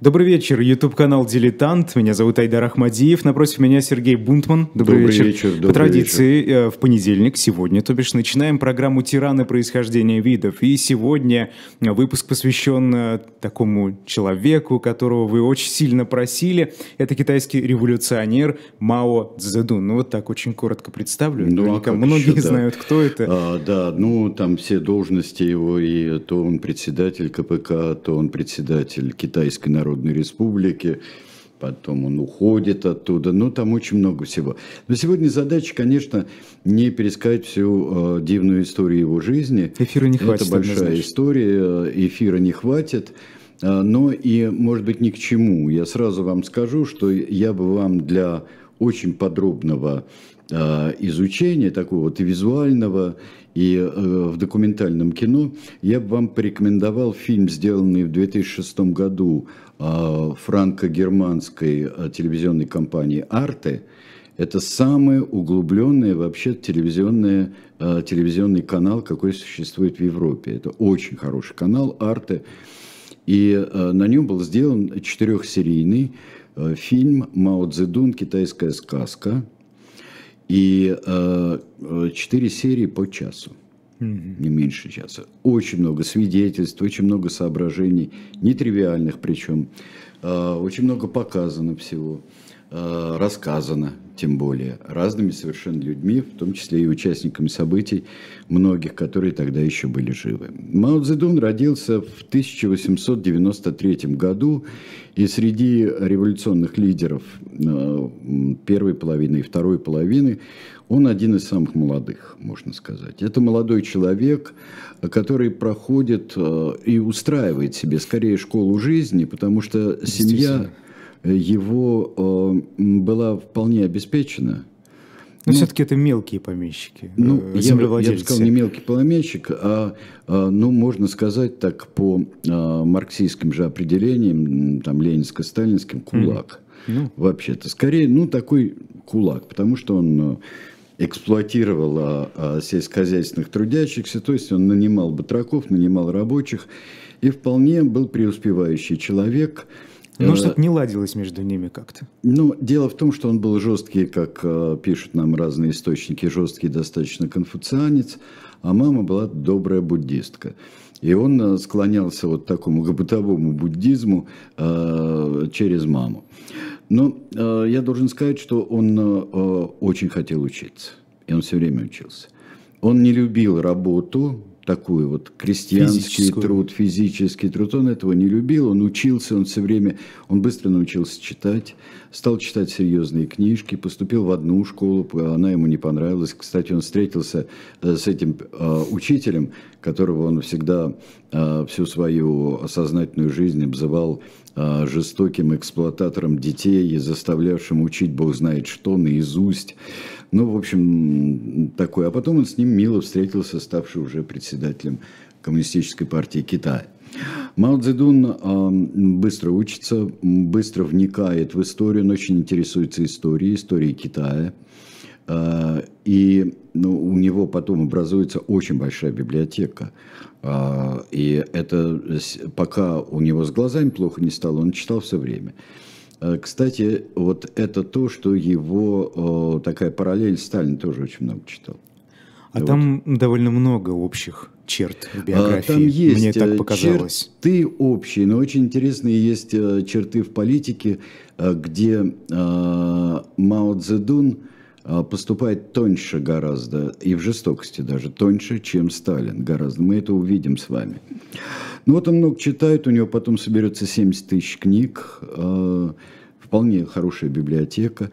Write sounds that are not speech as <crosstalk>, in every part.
Добрый вечер, YouTube-канал «Дилетант». Меня зовут Айдар Ахмадиев. Напротив меня Сергей Бунтман. Добрый, добрый вечер. вечер. Добрый По традиции, вечер. Э, в понедельник, сегодня, то бишь, начинаем программу «Тираны происхождения видов». И сегодня выпуск посвящен э, такому человеку, которого вы очень сильно просили. Это китайский революционер Мао Цзэдун. Ну, вот так очень коротко представлю. Ну, Наверняка а многие еще, знают, да. кто это. А, да, ну, там все должности его, и то он председатель КПК, то он председатель Китайской народной Народной Республики, потом он уходит оттуда, ну там очень много всего. Но сегодня задача, конечно, не пересказать всю э, дивную историю его жизни. Эфира не хватит. Это большая однозначно. история, эфира не хватит. Э, но и, может быть, ни к чему. Я сразу вам скажу, что я бы вам для очень подробного э, изучения, такого вот и визуального, и э, в документальном кино, я бы вам порекомендовал фильм, сделанный в 2006 году э, франко-германской э, телевизионной компании «Арте». Это самый углубленный вообще телевизионный, телевизионный канал, какой существует в Европе. Это очень хороший канал «Арте». И на нем был сделан четырехсерийный фильм «Мао Цзэдун. Китайская сказка», и э, четыре серии по часу, не меньше часа. Очень много свидетельств, очень много соображений, нетривиальных причем. Э, очень много показано всего, рассказано тем более, разными совершенно людьми, в том числе и участниками событий, многих, которые тогда еще были живы. Мао Цзэдун родился в 1893 году, и среди революционных лидеров э, первой половины и второй половины он один из самых молодых, можно сказать. Это молодой человек, который проходит э, и устраивает себе скорее школу жизни, потому что семья его э, была вполне обеспечена. Но ну, все-таки это мелкие помещики, ну, я, бы, я бы сказал, не мелкий помещик, а, а ну, можно сказать так, по а, марксистским же определениям, там, ленинско-сталинским, кулак. Mm. Ну. Вообще-то, скорее, ну, такой кулак, потому что он а, эксплуатировал а, а, сельскохозяйственных трудящихся, то есть он нанимал батраков, нанимал рабочих, и вполне был преуспевающий человек – ну, что-то не ладилось между ними как-то. Ну, дело в том, что он был жесткий, как э, пишут нам разные источники, жесткий достаточно конфуцианец, а мама была добрая буддистка. И он э, склонялся вот такому к бытовому буддизму э, через маму. Но э, я должен сказать, что он э, очень хотел учиться. И он все время учился. Он не любил работу, такую вот крестьянский труд, физический труд. Он этого не любил, он учился, он все время, он быстро научился читать, стал читать серьезные книжки, поступил в одну школу, она ему не понравилась. Кстати, он встретился э, с этим э, учителем, которого он всегда э, всю свою сознательную жизнь обзывал жестоким эксплуататором детей и заставлявшим учить бог знает что наизусть. Ну, в общем, такой. А потом он с ним мило встретился, ставший уже председателем Коммунистической партии Китая. Мао Цзэдун э, быстро учится, быстро вникает в историю, он очень интересуется историей, историей Китая. Э, и ну, у него потом образуется очень большая библиотека. Э, и это пока у него с глазами плохо не стало, он читал все время. Э, кстати, вот это то, что его такая параллель Сталин тоже очень много читал. А вот. там довольно много общих черт в биографии. А, там есть Мне так э, показалось. черты общие, но очень интересные есть э, черты в политике, где Мао Цзэдун поступает тоньше гораздо, и в жестокости даже тоньше, чем Сталин гораздо. Мы это увидим с вами. Ну вот он много читает, у него потом соберется 70 тысяч книг, э, вполне хорошая библиотека.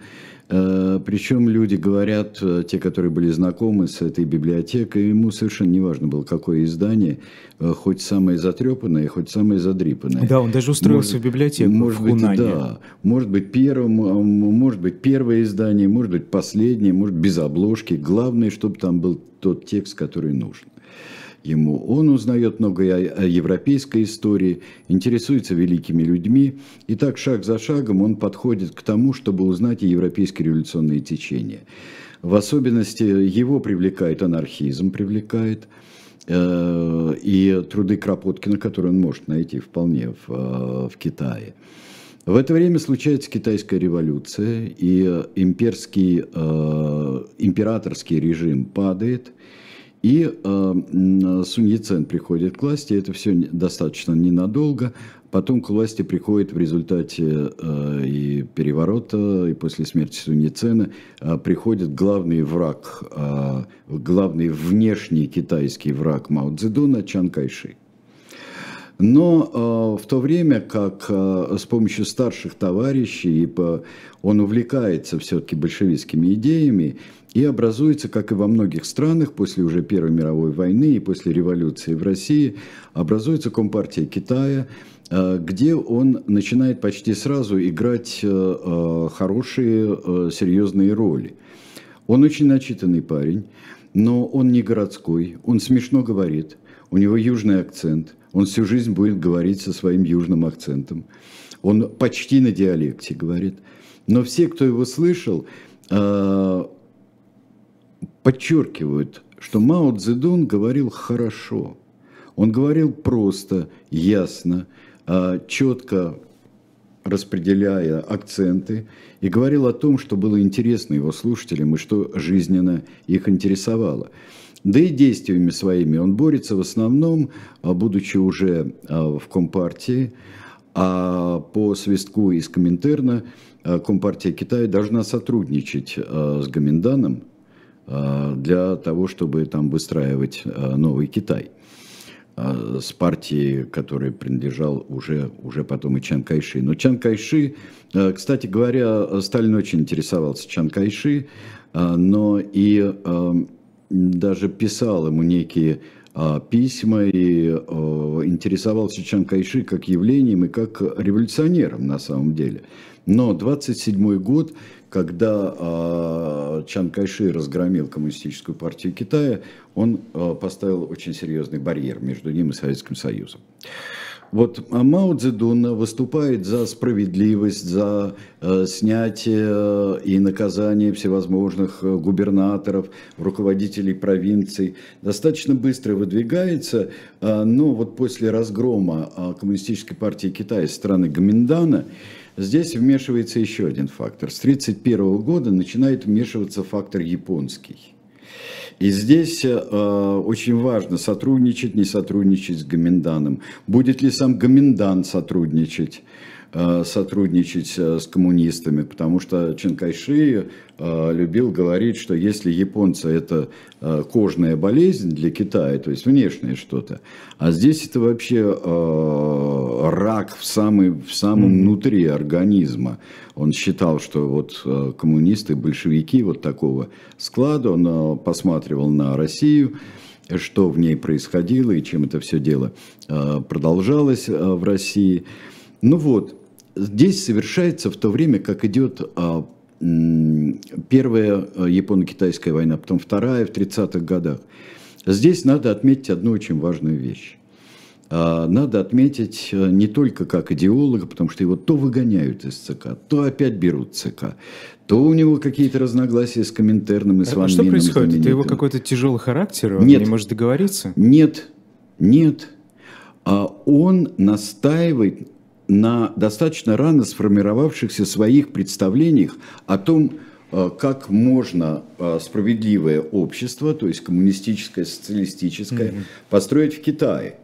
Э, Причем люди говорят, э, те, которые были знакомы с этой библиотекой, ему совершенно не важно было, какое издание, хоть самое затрепанное, хоть самое задрипанное. Да, он даже устроился может, в библиотеку может в быть, Да, может быть, первым, может быть, первое издание, может быть, последнее, может, без обложки. Главное, чтобы там был тот текст, который нужен ему. Он узнает много о европейской истории, интересуется великими людьми, и так шаг за шагом он подходит к тому, чтобы узнать о европейские революционные течения. В особенности его привлекает анархизм, привлекает. э, и труды Кропоткина, которые он может найти вполне в, э, в Китае. В это время случается китайская революция, и имперский, э, императорский режим падает, и э, Сунь Яцен приходит к власти, это все достаточно ненадолго, потом к власти приходит в результате э, и переворота, и после смерти Сунь Яцена, э, приходит главный враг, э, главный внешний китайский враг Мао Цзэдуна Чан Кайши. Но э, в то время как э, с помощью старших товарищей по, он увлекается все-таки большевистскими идеями и образуется, как и во многих странах, после уже Первой мировой войны и после революции в России, образуется Компартия Китая, э, где он начинает почти сразу играть э, э, хорошие, серьезные роли. Он очень начитанный парень, но он не городской, он смешно говорит, у него южный акцент – он всю жизнь будет говорить со своим южным акцентом. Он почти на диалекте говорит. Но все, кто его слышал, подчеркивают, что Мао Цзэдун говорил хорошо. Он говорил просто, ясно, э, четко распределяя акценты, и говорил о том, что было интересно его слушателям и что жизненно их интересовало. Да и действиями своими он борется в основном, а, будучи уже а, в Компартии, а по свистку из Коминтерна а, Компартия Китая должна сотрудничать с Гоминданом для того, чтобы там выстраивать новый Китай с партией, которой принадлежал уже, уже потом и Чан Кайши. Но Чан Кайши, кстати говоря, Сталин очень интересовался Чан Кайши, но и даже писал ему некие письма и интересовался Чан Кайши как явлением и как революционером на самом деле. Но 27 год, когда а, Чан Кайши разгромил коммунистическую партию Китая, он а, поставил очень серьезный барьер между ним и Советским Союзом. Вот а Мао Цзэдун выступает за справедливость, за э, снятие и наказание всевозможных э, губернаторов, руководителей провинций. Достаточно быстро выдвигается, э, но вот после разгрома э, Коммунистической партии Китая страны Гаминдана, здесь вмешивается еще один фактор. С 1931 года начинает вмешиваться фактор японский. И здесь э, очень важно сотрудничать, не сотрудничать с Гоминданом. Будет ли сам Гоминдан сотрудничать? Э, сотрудничать э, с коммунистами, потому что Чанкайши э, любил говорить, что если японцы это кожная болезнь для Китая, то есть внешнее что-то, а здесь это вообще рак в, самый, в самом mm-hmm. внутри организма. Он считал, что вот коммунисты, большевики вот такого склада, он посматривал на Россию, что в ней происходило и чем это все дело продолжалось в России. Ну вот, здесь совершается в то время, как идет а, первая а, японо-китайская война, потом вторая в 30-х годах. Здесь надо отметить одну очень важную вещь. А, надо отметить а, не только как идеолога, потому что его то выгоняют из ЦК, то опять берут ЦК, то у него какие-то разногласия с Коминтерном и с Ван А что происходит? Это его какой-то тяжелый характер? Он нет, не может договориться? Нет, нет. Он настаивает на достаточно рано сформировавшихся своих представлениях о том, э, как можно э, справедливое общество, то есть коммунистическое, социалистическое, mm-hmm. построить в Китае.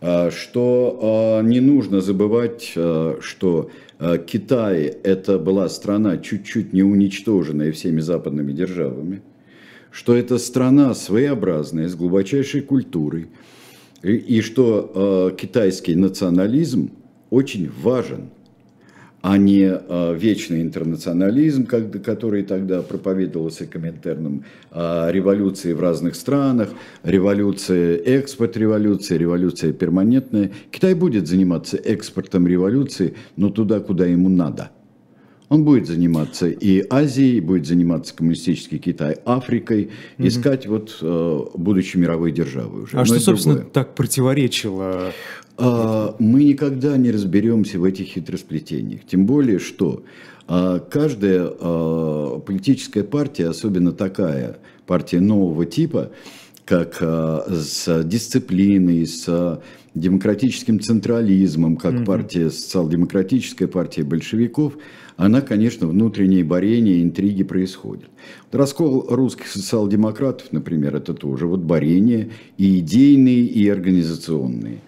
Э, что не нужно забывать, что Китай это была страна чуть-чуть не уничтоженная всеми западными державами, что это страна своеобразная, с глубочайшей культурой, и, что китайский национализм – очень важен, а не э, вечный интернационализм, как, который тогда проповедовался Коминтерном, а революции в разных странах, революция, экспорт революции, революция перманентная. Китай будет заниматься экспортом революции, но туда, куда ему надо. Он будет заниматься и Азией, будет заниматься коммунистический Китай, Африкой, угу. искать вот э, будущей мировой державы уже. А но что, собственно, другое. так противоречило мы никогда не разберемся в этих хитросплетениях. Тем более, что а, каждая а, политическая партия, особенно такая партия нового типа, как с дисциплиной, с демократическим централизмом, как mm-hmm. партия, социал-демократическая партия большевиков, она, конечно, внутренние борения, интриги происходят. Раскол русских социал-демократов, например, это тоже вот борения и идейные, и организационные.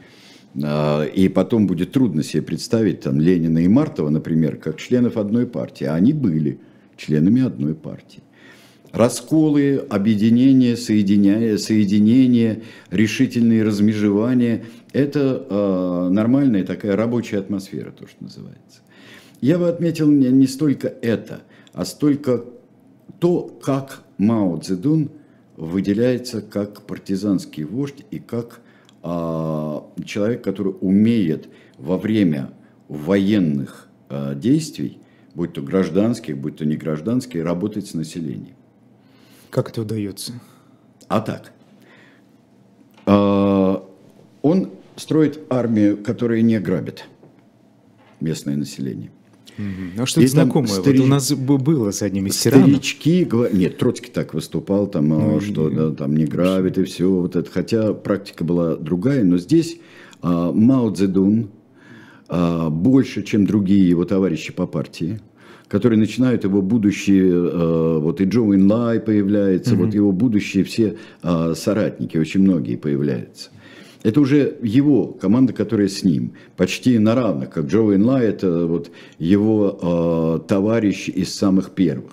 А, и потом будет трудно себе представить там Ленина и Мартова, например, как членов одной партии. А они были членами одной партии. Расколы, объединения, соединения, соединения, решительные размежевания – это э, нормальная такая рабочая атмосфера, то, что называется. Я бы отметил не, не столько это, а столько то, как Мао Цзэдун выделяется как партизанский вождь и как человек, который умеет во время военных а, действий, будь то гражданских, будь то не гражданских, работать с населением. Как это удается? А так. А, он строит армию, которая не грабит местное население. Угу. А что это знакомое? Старич... Вот у нас было с одним из тиранов. Старички говорят... Нет, Троцкий так выступал, там, ну, что да, там не грабит и все. Вот это. Хотя практика была другая, но здесь а, Мао Цзэдун а, больше, чем другие его товарищи по партии, которые начинают его будущие, а, вот и Джо Лай появляется, угу. вот его будущие все а, соратники, очень многие появляются – это уже его команда, которая с ним, почти на равных, как Джо Инла, это вот его э, товарищ из самых первых.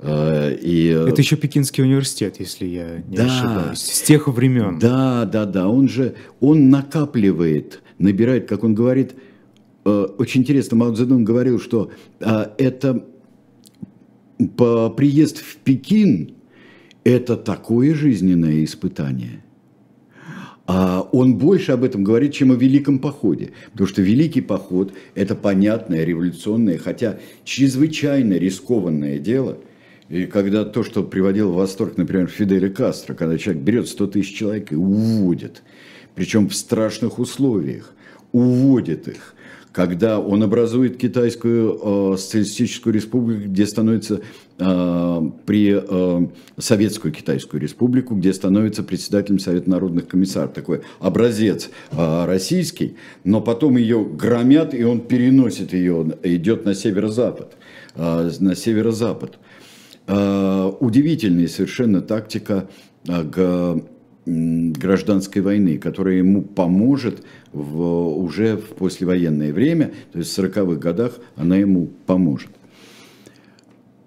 Э, и, э, это еще Пекинский университет, если я не да, ошибаюсь, с тех времен. Да, да, да, он же, он накапливает, набирает, как он говорит, э, очень интересно, Мао Цзэдун говорил, что э, это по приезд в Пекин, это такое жизненное испытание – а он больше об этом говорит, чем о Великом походе. Потому что Великий поход – это понятное, революционное, хотя чрезвычайно рискованное дело. И когда то, что приводил в восторг, например, Фиделя Кастро, когда человек берет 100 тысяч человек и уводит, причем в страшных условиях, уводит их, когда он образует Китайскую э, социалистическую республику, где становится э, при э, Советскую Китайскую республику, где становится председателем Совета народных комиссаров. Такой образец э, российский, но потом ее громят, и он переносит ее, идет на северо-запад. Э, на северо-запад. Э, удивительная совершенно тактика э, гражданской войны, которая ему поможет в, уже в послевоенное время, то есть в 40-х годах она ему поможет.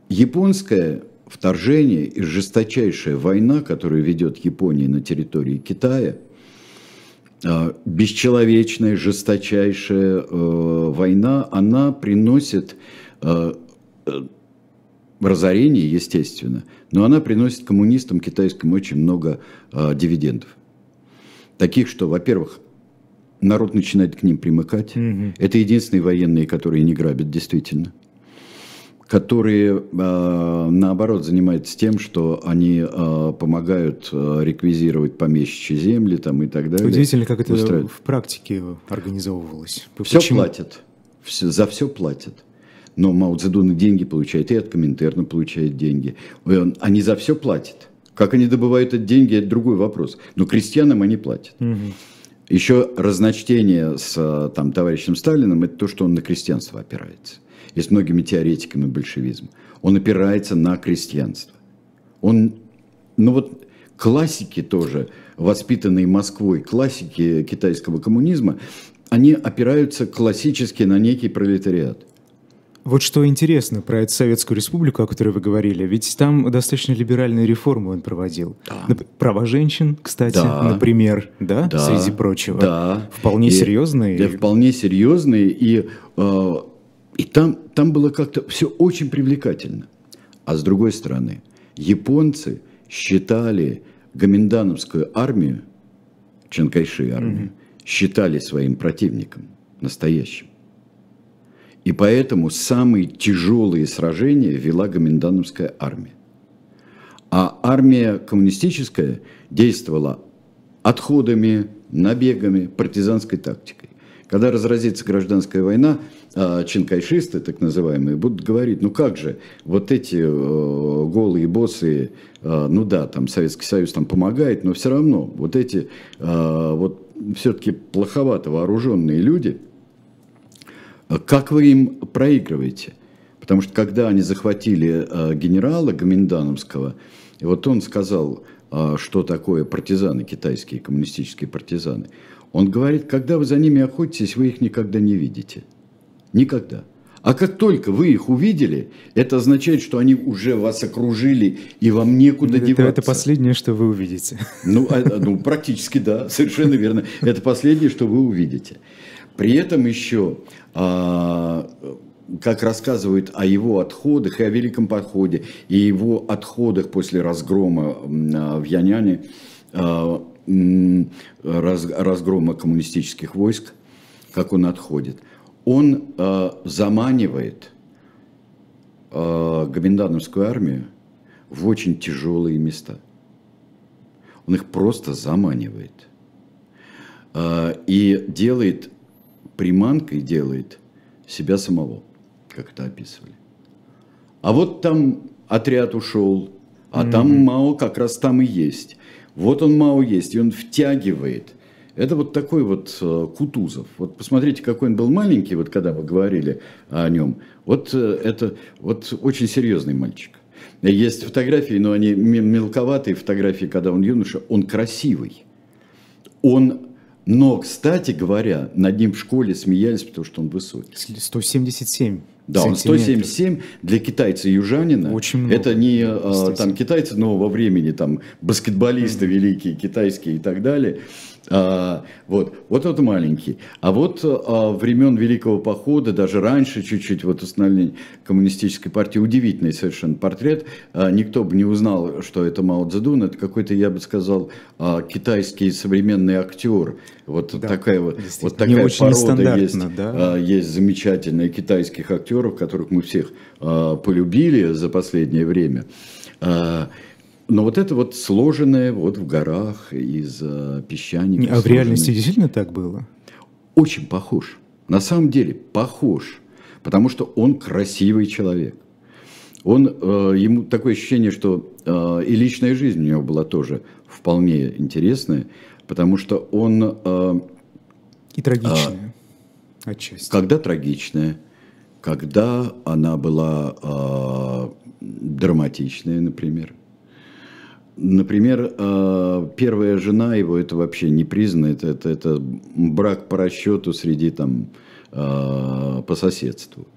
Японское вторжение и жесточайшая война, которую ведет Япония на территории Китая, а, бесчеловечная, жесточайшая э, война, она приносит э, э, разорение, естественно, но она приносит коммунистам китайским очень много э, дивидендов. Таких, что, во-первых, народ начинает к ним примыкать. Угу. Это единственные военные, которые не грабят, действительно. Которые, э, наоборот, занимаются тем, что они э, помогают э, реквизировать помещичьи земли там, и так далее. Удивительно, как это устраивать. в практике организовывалось. Все Почему? платят. Все, за все платят. Но Мао Цзэдун деньги получает, и от Коминтерна получает деньги. Он, они за все платят. Как они добывают эти деньги, это другой вопрос. Но крестьянам они платят. Угу. Еще разночтение с там, товарищем Сталиным – это то, что он на крестьянство опирается. И с многими теоретиками большевизма. Он опирается на крестьянство. Он, ну вот классики тоже, воспитанные Москвой, классики китайского коммунизма, они опираются классически на некий пролетариат. Вот что интересно про эту Советскую Республику, о которой вы говорили, ведь там достаточно либеральные реформы он проводил. Да. Права женщин, кстати, да. например, да, да, среди прочего. Да. Вполне и, серьезные. Да, вполне серьезные, и, э, и там, там было как-то все очень привлекательно. А с другой стороны, японцы считали гоминдановскую армию, Чанкайши армию, mm-hmm. считали своим противником настоящим. И поэтому самые тяжелые сражения вела Гоминдановская армия. А армия коммунистическая действовала отходами, набегами, партизанской тактикой. Когда разразится гражданская война, а, чинкайшисты, так называемые, будут говорить, ну как же, вот эти э, голые боссы, э, ну да, там Советский Союз там помогает, но все равно вот эти э, вот все-таки плоховато вооруженные люди, как вы им проигрываете? Потому что когда они захватили генерала Гоминдановского, вот он сказал, что такое партизаны, китайские коммунистические партизаны. Он говорит, когда вы за ними охотитесь, вы их никогда не видите. Никогда. А как только вы их увидели, это означает, что они уже вас окружили, и вам некуда это, деваться. Это последнее, что вы увидите. Ну, а, ну, практически да, совершенно верно. Это последнее, что вы увидите. При этом еще, а, как рассказывают о его отходах и о Великом Походе, и его отходах после разгрома а, в Яняне, а, раз, разгрома коммунистических войск, как он отходит. Он заманивает Гоминдановскую армию в очень тяжелые места. Он их просто заманивает. И делает, приманкой делает себя самого, как это описывали. А вот там отряд ушел, а mm-hmm. там Мао как раз там и есть. Вот он Мао есть, и он втягивает. Это вот такой вот э, Кутузов. Вот посмотрите, какой он был маленький, вот когда вы говорили о нем. Вот э, это вот очень серьезный мальчик. Есть фотографии, но они мелковатые фотографии, когда он юноша. Он красивый. Он но, кстати говоря, над ним в школе смеялись, потому что он высокий. 177. Да, он 177 для китайца южанина. Очень много. Это не а, там китайцы нового времени, там баскетболисты mm-hmm. великие, китайские и так далее. А, вот, вот это маленький. А вот а, времен Великого Похода, даже раньше чуть-чуть, вот установление коммунистической партии, удивительный совершенно портрет. А, никто бы не узнал, что это Мао Цзэдун, это какой-то, я бы сказал, а, китайский современный актер. Вот да, такая вот, вот такая порода есть. Да? А, есть замечательные китайских актеров, которых мы всех а, полюбили за последнее время. А, но вот это вот сложенное вот в горах из э, песчаника. А в реальности действительно так было? Очень похож. На самом деле похож. Потому что он красивый человек. Он, э, ему такое ощущение, что э, и личная жизнь у него была тоже вполне интересная, потому что он... Э, и трагичная, э, отчасти. Когда трагичная, когда она была э, драматичная, например. Например, э, первая жена его, это вообще не признано, это, это, это брак по расчету среди там, э, по соседству.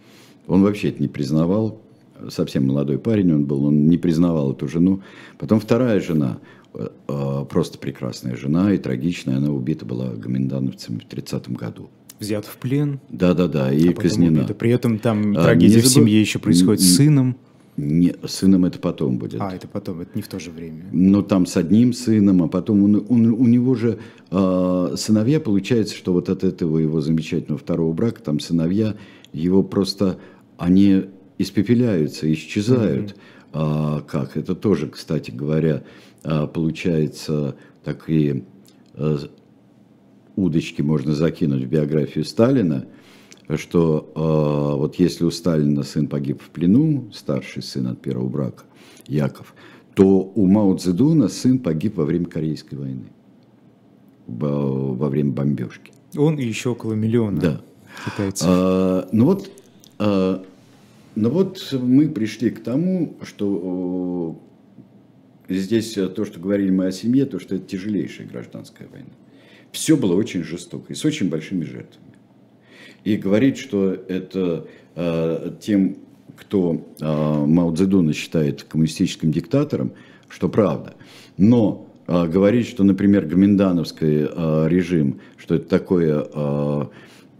Он вообще это не признавал, совсем молодой парень он был, он не признавал эту жену. Потом вторая жена, э, просто прекрасная жена и трагичная, она убита была гоминдановцами в 30 году. Взят в плен. Да-да-да, и а казнена. Убита. При этом там а, трагедия забыл... в семье еще происходит с сыном. Не, сыном это потом будет. А, это потом, это не в то же время. Но там с одним сыном, а потом он, он, у него же э, сыновья, получается, что вот от этого его замечательного второго брака, там сыновья, его просто, они испепеляются, исчезают. Mm-hmm. А, как? Это тоже, кстати говоря, а, получается, такие а, удочки можно закинуть в биографию Сталина – что э, вот если у Сталина сын погиб в плену, старший сын от первого брака, Яков, то у Мао Цзэдуна сын погиб во время Корейской войны, во, во время бомбежки. Он и еще около миллиона да. китайцев. А, ну вот, а, ну вот мы пришли к тому, что здесь то, что говорили мы о семье, то, что это тяжелейшая гражданская война. Все было очень жестоко и с очень большими жертвами и говорить, что это э, тем, кто э, Мао Цзэдуна считает коммунистическим диктатором, что правда. Но э, говорить, что, например, Гоминдановский э, режим, что это такое э,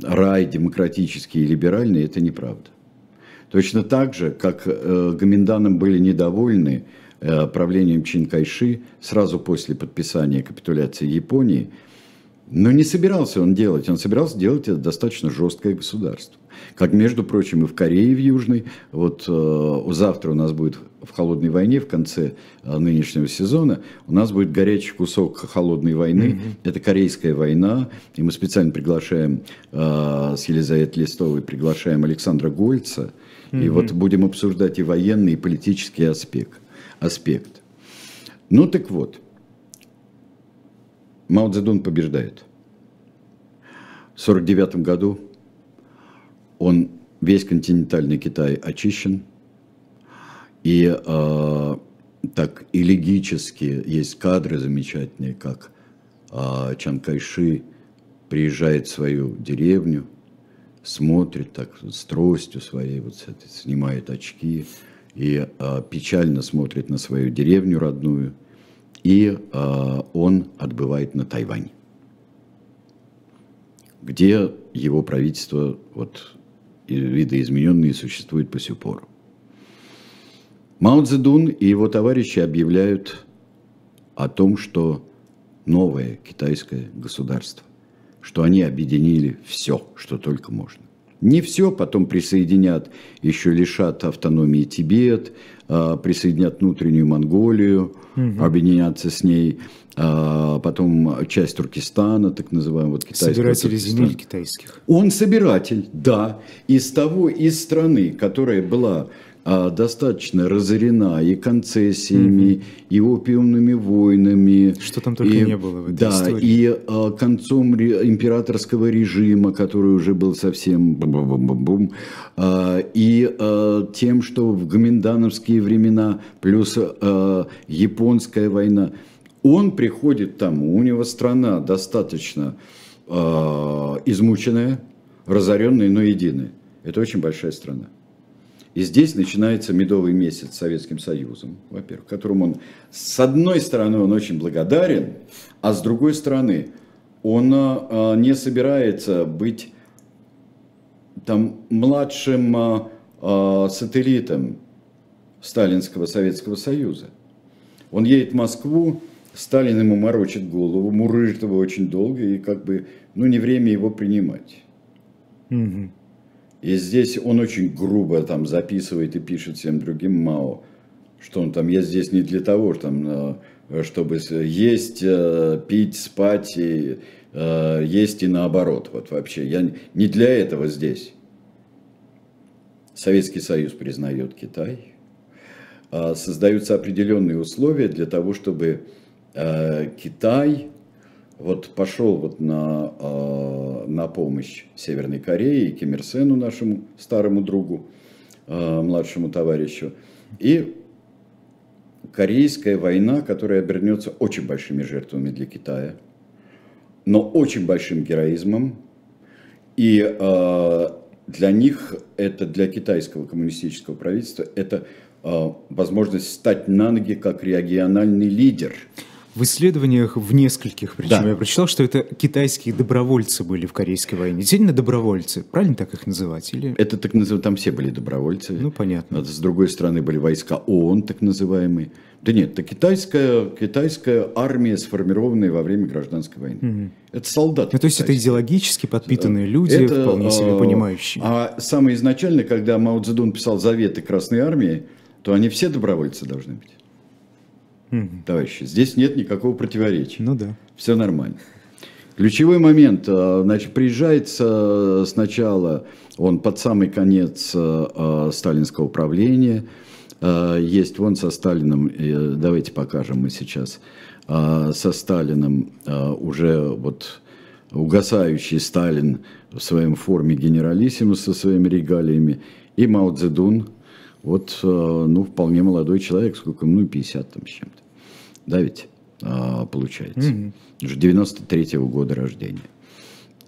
рай демократический и либеральный, это неправда. Точно так же, как э, Гоминданом были недовольны э, правлением Чин Кайши сразу после подписания капитуляции Японии – Но не собирался он делать, он собирался делать это достаточно жесткое государство. Как, между прочим, и в Корее, в Южной. Вот э, завтра у нас будет в холодной войне, в конце э, нынешнего сезона, у нас будет горячий кусок холодной войны. Mm-hmm. Это Корейская война. И мы специально приглашаем э, с Елизаветой Листовой, приглашаем Александра Гольца. Mm-hmm. И вот будем обсуждать и военный, и политический аспект. аспект. Ну так вот, Мао Цзэдун побеждает. В 1949 году он, весь континентальный Китай очищен, и э, так элегически есть кадры замечательные, как э, Чан Кайши приезжает в свою деревню, смотрит так с тростью своей, вот снимает очки и э, печально смотрит на свою деревню родную – и э, он отбывает на Тайвань, где его правительство вот, видоизмененные существует по сих пор. Мао Цзэдун и его товарищи объявляют о том, что новое китайское государство, что они объединили все, что только можно. Не все, потом присоединят, еще лишат автономии Тибет, а, присоединят внутреннюю Монголию, угу. объединяться с ней, а, потом часть Туркестана, так называемого вот китайского. Собиратель земель китайских. Он собиратель, да, из того, из страны, которая была достаточно разорена и концессиями, mm и опиумными войнами. Что там только и, не было в этой да, истории. и а, концом ре, императорского режима, который уже был совсем бум-бум-бум, а, и а, тем, что в гоминдановские времена, плюс а, японская война, он приходит там, у него страна достаточно а, измученная, разоренная, но единая. Это очень большая страна. И здесь начинается медовый месяц с Советским Союзом, во-первых, которому он, с одной стороны, он очень благодарен, а с другой стороны, он а, не собирается быть там младшим а, а, сателлитом Сталинского Советского Союза. Он едет в Москву, Сталин ему морочит голову, мурыжит его очень долго, и как бы, ну, не время его принимать. Угу. И здесь он очень грубо там записывает и пишет всем другим Мао, что он там, я здесь не для того, там, э, чтобы есть, э, пить, спать, и, э, есть и наоборот. Вот вообще, я не для этого здесь. Советский Союз признает Китай. А создаются определенные условия для того, чтобы Китай вот пошел вот на, э, на помощь Северной Корее Ким Ир Сену, нашему старому другу, э, младшему товарищу. И Корейская война, которая обернется очень большими жертвами для Китая, но очень большим героизмом. И э, для них, это для китайского коммунистического правительства, это возможность стать на ноги как региональный лидер – в исследованиях в нескольких, причем да. я прочитал, что это китайские добровольцы были в Корейской войне. Действительно добровольцы, правильно так их называть? Или... Это так называют, там все были добровольцы. Ну, понятно. С другой стороны были войска ООН, так называемые. Да нет, это китайская, китайская армия, сформированная во время гражданской войны. Угу. Это солдаты. Ну, то есть это идеологически подпитанные люди, это, вполне себе а, понимающие. А самое изначально, когда Мао Цзэдун писал заветы Красной армии, то они все добровольцы должны быть угу. товарищи. Здесь нет никакого противоречия. Ну да. Все нормально. Ключевой момент, э, значит, приезжает сначала, он под самый конец э, э, сталинского правления, есть вон со Сталином, давайте покажем мы сейчас, со Сталином уже вот угасающий Сталин в своем форме генералиссимус со своими регалиями, и Мао Цзэдун, вот, ну, вполне молодой человек, сколько, ну, 50 там с чем-то да ведь а, получается. Угу. 93-го года рождения.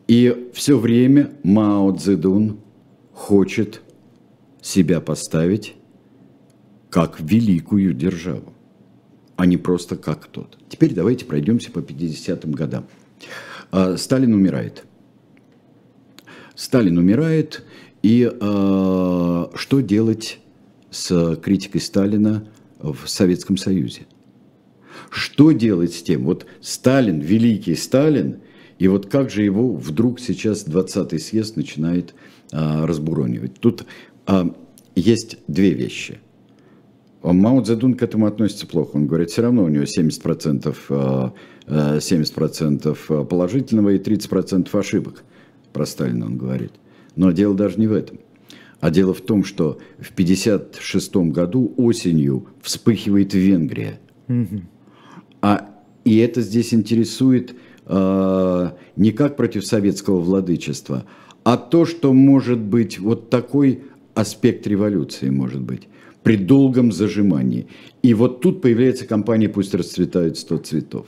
И все время Мао Цзэдун хочет себя поставить как великую державу, а не просто как тот. Теперь давайте пройдемся по 50-м годам. А, Сталин умирает. Сталин умирает, и э, что делать с критикой Сталина в Советском Союзе? Что делать с тем? Вот Сталин, великий Сталин, И вот как же его вдруг сейчас 20-й съезд начинает а, разбуронивать? Тут а, есть две вещи. Мао Цзэдун к этому относится плохо. Он говорит, все равно у него 70%, 70% а, а, положительного и 30% ошибок. Про Сталина он говорит. Но дело даже не в этом. А дело в том, что в 1956 году осенью вспыхивает Венгрия. Угу. А, и это здесь интересует э, не как против советского владычества, а то, что может быть вот такой аспект революции может быть при долгом зажимании. И вот тут появляется компания «Пусть расцветают 100 цветов».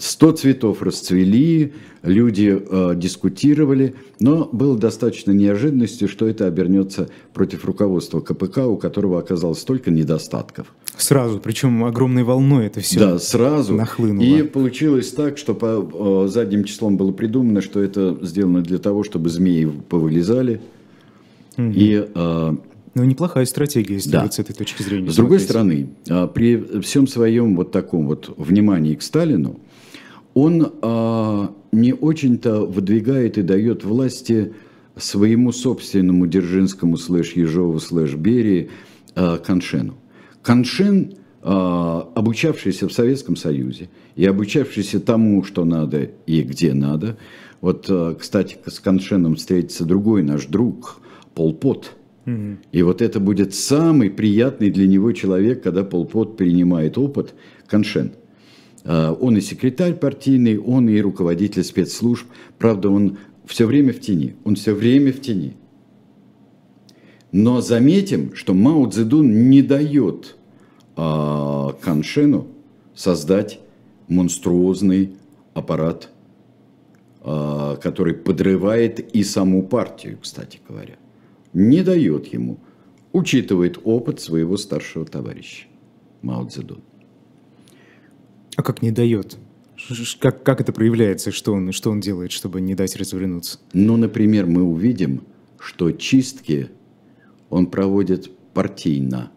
100 цветов расцвели, люди э, дискутировали, но было достаточно неожиданности, что это обернется против руководства КПК, у которого оказалось столько недостатков. Сразу, причем огромной волной это все Да, сразу. Нахлынуло. И получилось так, что по э, задним числом было придумано, что это сделано для того, чтобы змеи повылезали. Угу. И э, ну, неплохая стратегия, если да. с этой точки зрения. С другой стороны, э, при всем своем вот таком вот внимании к Сталину, он а, не очень-то выдвигает и дает власти своему собственному Дзержинскому слэш Ежову слэш Берии а, Каншену. Каншен, а, обучавшийся в Советском Союзе и обучавшийся тому, что надо и где надо. Вот, а, кстати, с Каншеном встретится другой наш друг, Пол Пот. И вот это будет самый приятный для него человек, когда Пол Пот перенимает опыт Каншен. А, он и секретарь партийный, он и руководитель спецслужб. Правда, он все время в тени. Он все время в тени. Но заметим, что Мао Цзэдун не дает а, Каншену создать монструозный аппарат, а, который подрывает и саму партию, кстати говоря. Не дает ему, учитывает опыт своего старшего товарища Мао Цзэдун. А как не дает? Как, как это проявляется? Что он, что он делает, чтобы не дать развернуться? Ну, например, мы увидим, что чистки он проводит партийно,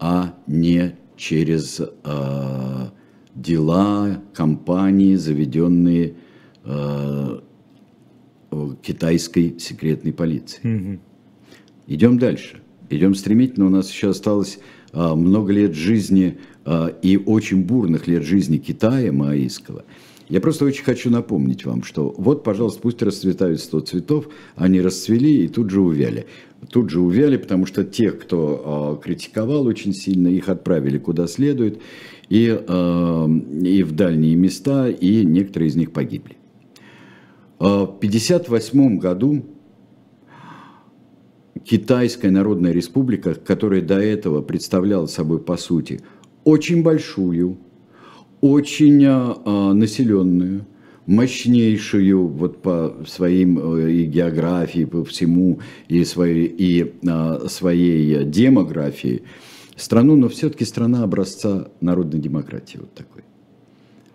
а не через э, дела, компании, заведенные э, китайской секретной полицией. Угу. Идем дальше. Идем стремительно. У нас еще осталось э, много лет жизни и очень бурных лет жизни Китая маоистского, я просто очень хочу напомнить вам, что вот, пожалуйста, пусть расцветают 100 цветов, они расцвели и тут же увяли. Тут же увяли, потому что тех, кто э, критиковал очень сильно, их отправили куда следует, и, э, и в дальние места, и некоторые из них погибли. В 1958 году Китайская Народная Республика, которая до этого представляла собой, по сути, очень большую, очень а, населенную, мощнейшую вот по своим э, и географии, по всему, и своей, и, а, своей демографии страну, но все-таки страна образца народной демократии вот такой.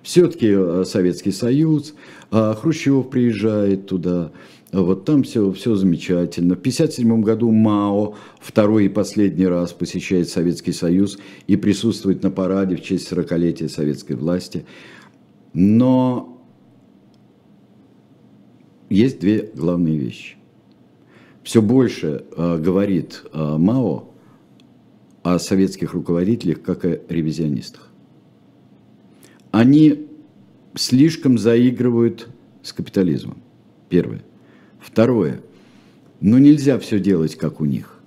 Все-таки э, Советский Союз, а Хрущев приезжает туда, вот там все, все замечательно. В 1957 году Мао второй и последний раз посещает Советский Союз и присутствует на параде в честь 40-летия советской власти. Но есть две главные вещи. Все больше э, говорит э, Мао о советских руководителях как о ревизионистах. Они слишком заигрывают с капитализмом. Первое. Второе. Но нельзя все делать, как у них.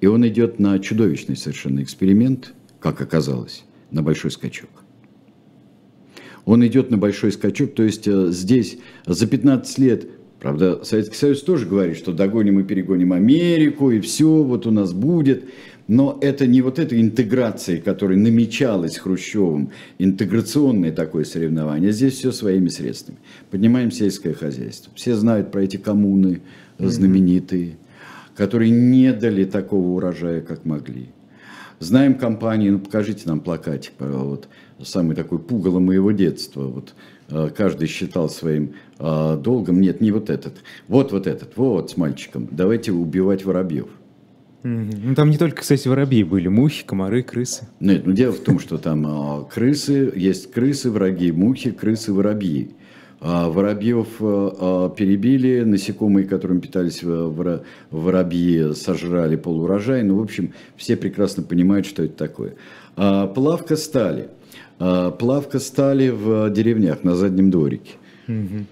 И он идет на чудовищный совершенно эксперимент, как оказалось, на большой скачок. Он идет на большой скачок, то есть э, здесь за 15 лет, правда, Советский Союз тоже говорит, что догоним и перегоним Америку, и все вот у нас будет. Но это не вот эта интеграция, которая намечалась Хрущевым, интеграционное такое соревнование. Здесь все своими средствами. Поднимаем сельское хозяйство. Все знают про эти коммуны знаменитые, которые не дали такого урожая, как могли. Знаем компании, ну покажите нам плакатик, вот, самый такой пугало моего детства. Вот, э, каждый считал своим э, долгом. Нет, не вот этот. Вот вот этот, вот с мальчиком. Давайте убивать воробьев. Ну, там не только, кстати, воробьи были, мухи, комары, крысы. Нет, ну дело в том, что там а, крысы, есть крысы, враги, мухи, крысы, воробьи. А воробьев перебили, насекомые, которым питались воробьи, сожрали полурожай. Ну, в общем, все прекрасно понимают, что это такое. Плавка стали. Плавка стали в деревнях на заднем дворике. Угу.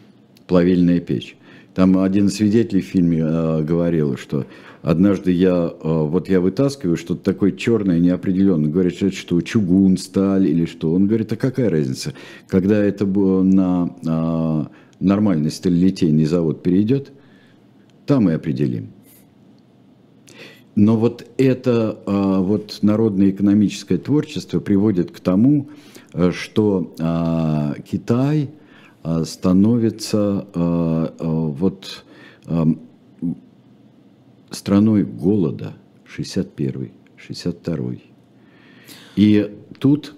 Плавильная печь. Там один свидетель в фильме говорил, что Однажды я, э, вот я вытаскиваю что-то такое черное, неопределенное. Говорят, что это что, чугун, сталь или что. Он говорит, а какая разница? Когда это было на а, нормальный сталелитейный завод перейдет, там и определим. Но вот это а, вот народное экономическое творчество приводит к тому, э, что а, Китай становится вот страной голода 61 62 И тут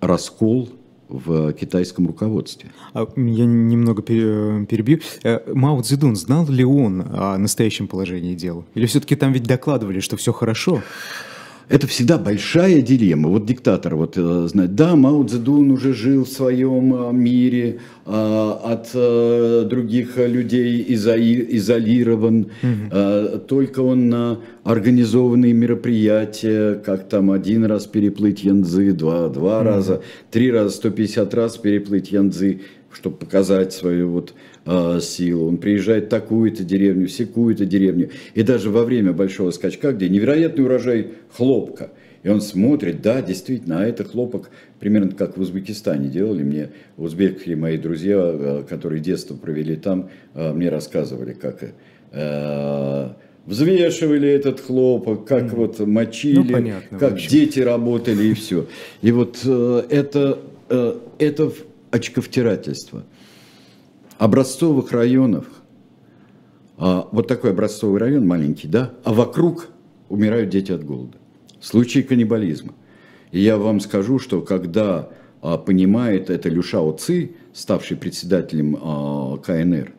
раскол в китайском руководстве. А, я немного перебью. Э, Мао Цзэдун, знал ли он о настоящем положении дел? Или все-таки там ведь докладывали, что все хорошо? Это всегда большая дилемма. Вот диктатор вот э, знает, да, Мао Цзэдун уже жил в своем э, мире, э, от других людей изолирован, угу. только он на организованные мероприятия, как там один раз переплыть Янзы, два, два угу. раза, три раза, 150 раз переплыть Янзы, чтобы показать свою вот э, силу. Он приезжает в такую-то деревню, секую-то деревню. И даже во время большого скачка, где невероятный урожай хлопка, и он смотрит, да, действительно, а это хлопок примерно как в Узбекистане делали. Мне узбеки, мои друзья, э, которые детство провели там, э, мне рассказывали, как э, взвешивали этот хлопок, как mm. вот мочили, ну, понятно, как дети работали и все. И вот э, это, э, это очковтирательство образцовых районах, а, вот такой образцовый район маленький, да, а вокруг умирают дети от голода. Случаи каннибализма. И я вам скажу, что когда а, понимает это Люшао Ци, ставший председателем а, КНР,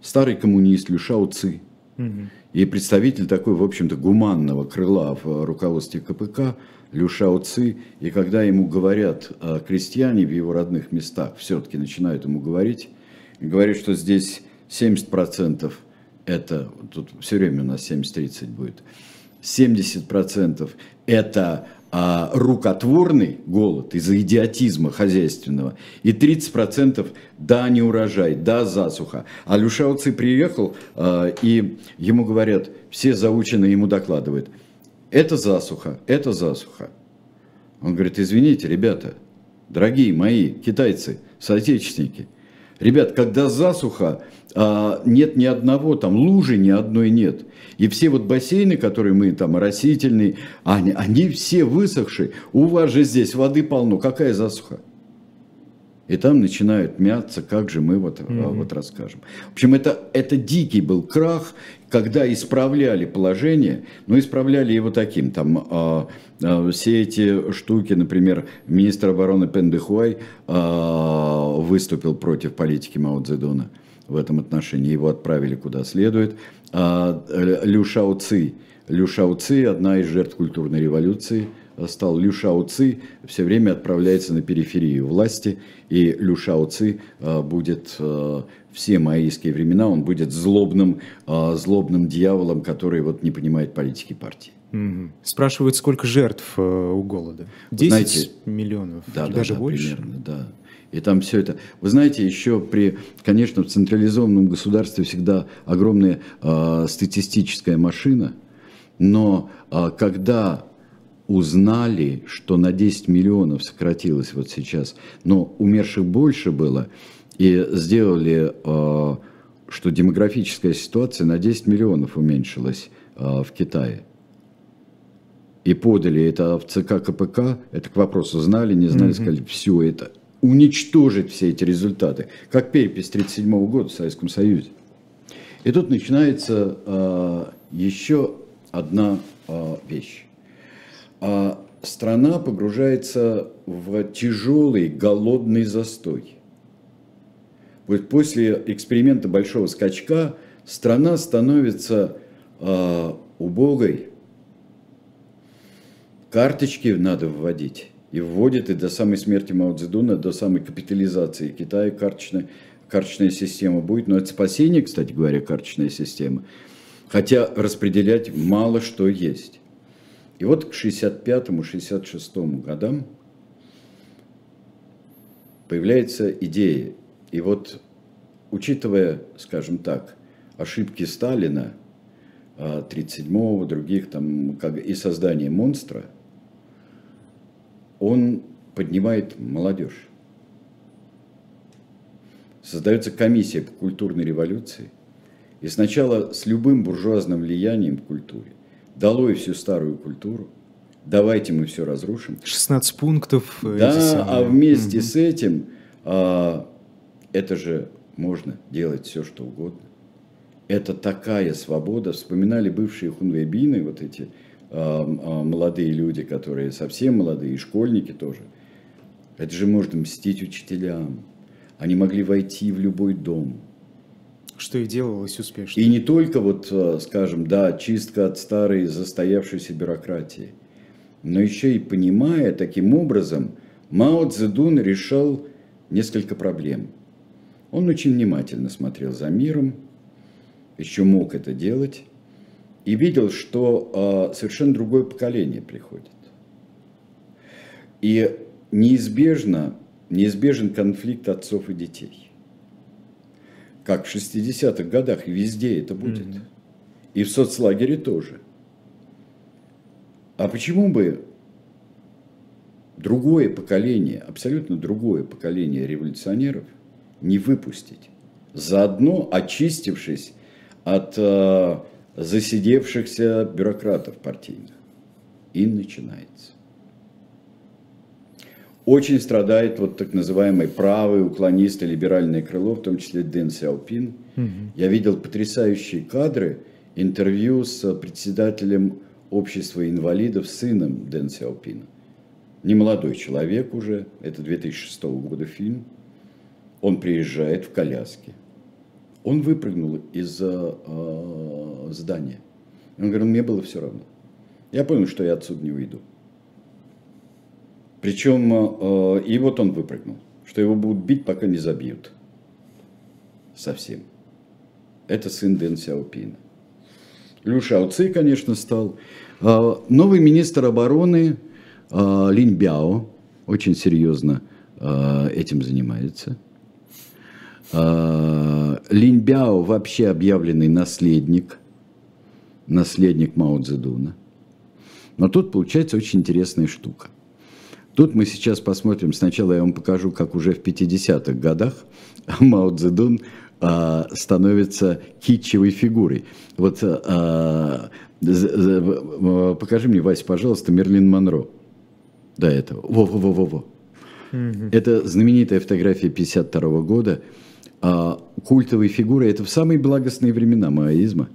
старый коммунист Люшао Ци, угу. и представитель такой, в общем-то, гуманного крыла в руководстве КПК, Люшао Ци, и когда ему говорят крестьяне в его родных местах, все-таки начинают ему говорить, говорит, что здесь 70% это, тут все время у нас 70-30 будет, 70% это а, рукотворный голод из-за идиотизма хозяйственного, и 30% да, не урожай, да, засуха. А Люшауци приехал, а, и ему говорят, все заученные ему докладывают, это засуха, это засуха. Он говорит, извините, ребята, дорогие мои китайцы, соотечественники – Ребят, когда засуха, а, нет ни одного, там лужи ни одной нет. И все вот бассейны, которые мы там, растительные, они, они все высохшие. У вас же здесь воды полно. Какая засуха? И там начинают мяться, как же мы вот, mm-hmm. вот расскажем. В общем, это, это дикий был крах, когда исправляли положение, но исправляли его таким, там а, а, все эти штуки, например, министр обороны Пен Дехуай а, выступил против политики Мао Цзэдуна в этом отношении, его отправили куда следует. А, Лю Шао Ци, Лю Шао Ци, одна из жертв культурной революции – стал Лю Шао Ци, все время отправляется на периферию власти, и Лю Шао Ци э, будет э, все маоистские времена, он будет злобным, э, злобным дьяволом, который вот не понимает политики партии. Угу. Спрашивают, сколько жертв у голода? 10 Знаете, миллионов, да, даже да, больше? Примерно, да. И там все это. Вы знаете, еще при, конечно, в централизованном государстве всегда огромная э, статистическая машина, но э, когда узнали, что на 10 миллионов сократилось вот сейчас, но умерших больше было, и сделали, э, что демографическая ситуация на 10 миллионов уменьшилась э, в Китае. И подали это в ЦК КПК, это к вопросу знали, не знали, mm-hmm. сказали, все это, уничтожить все эти результаты, как перепись 1937 года в Советском Союзе. И тут начинается э, еще одна э, вещь а страна погружается в тяжелый голодный застой. Вот после эксперимента большого скачка страна становится э, убогой. Карточки надо вводить. И вводит и до самой смерти Мао Цзэдуна, до самой капитализации Китая карточная, карточная система будет, но это спасение, кстати говоря, карточная система. Хотя распределять мало что есть. И вот к 65-66 годам появляется идея. И вот, учитывая, скажем так, ошибки Сталина, 37-го, других там, как и создание монстра, он поднимает молодежь. Создается комиссия по культурной революции. И сначала с любым буржуазным влиянием в культуре, долой всю старую культуру, давайте мы все разрушим. 16 пунктов. Э, да, а вместе угу. с этим а, это же можно делать все, что угодно. Это такая свобода. Вспоминали бывшие хунвейбины, вот эти а, а, молодые люди, которые совсем молодые, и школьники тоже. Это же можно мстить учителям. Они могли войти в любой дом. Что и делалось успешно. И не только, вот, а, скажем, да, чистка от старой застоявшейся бюрократии, но еще и понимая таким образом, Мао Цзэдун решал несколько проблем. Он очень внимательно смотрел за миром, еще мог это делать, и видел, что э, совершенно другое поколение приходит. И неизбежно, неизбежен конфликт отцов и детей. Как в 60-х годах, везде это будет. Mm-hmm. И в соцлагере тоже. А почему бы другое поколение, абсолютно другое поколение революционеров не выпустить, заодно очистившись от э, засидевшихся бюрократов партийных. И начинается. Очень страдает вот так называемый правый, уклонисты, либеральное крыло, в том числе Дэн Сяопин. Угу. Я видел потрясающие кадры, интервью с председателем общества инвалидов, сыном Дэн Сяопина немолодой человек уже, это 2006 года фильм, он приезжает в коляске, он выпрыгнул из э, здания. Он говорил, мне было все равно. Я понял, что я отсюда не уйду. Причем, э, и вот он выпрыгнул, что его будут бить, пока не забьют. Совсем. Это сын Дэн Сяопина. Лю Шаоци, конечно, стал. Э, новый министр обороны а, Линь Бяо очень серьезно а, этим занимается. А, Линь Бяо вообще объявленный наследник, наследник Мао Цзэдуна. Но тут получается очень интересная штука. Тут мы сейчас посмотрим, сначала я вам покажу, как уже в 50-х годах <laughs> Мао Цзэдун а, становится китчевой фигурой. Вот а, покажи мне, Вася, пожалуйста, Мерлин Монро до этого. Во-во-во-во-во. Угу. Это знаменитая фотография 52 года. А, культовые фигуры – это в самые благостные времена маоизма.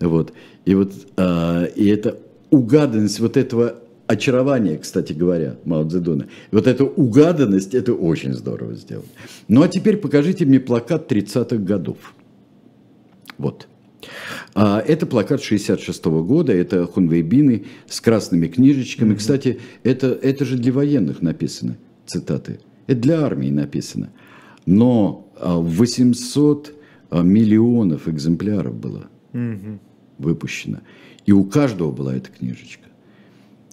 Вот. И вот а, и это угаданность вот этого очарования, кстати говоря, Мао Цзэдуна. Вот эта угаданность, это очень здорово сделано. Ну а теперь покажите мне плакат 30-х годов. Вот. А, это плакат 66 года, это хунвейбины с красными книжечками. Mm-hmm. Кстати, это, это же для военных написано, цитаты. Это для армии написано. Но 800 а, а, миллионов экземпляров было mm-hmm. выпущено. И у каждого была эта книжечка.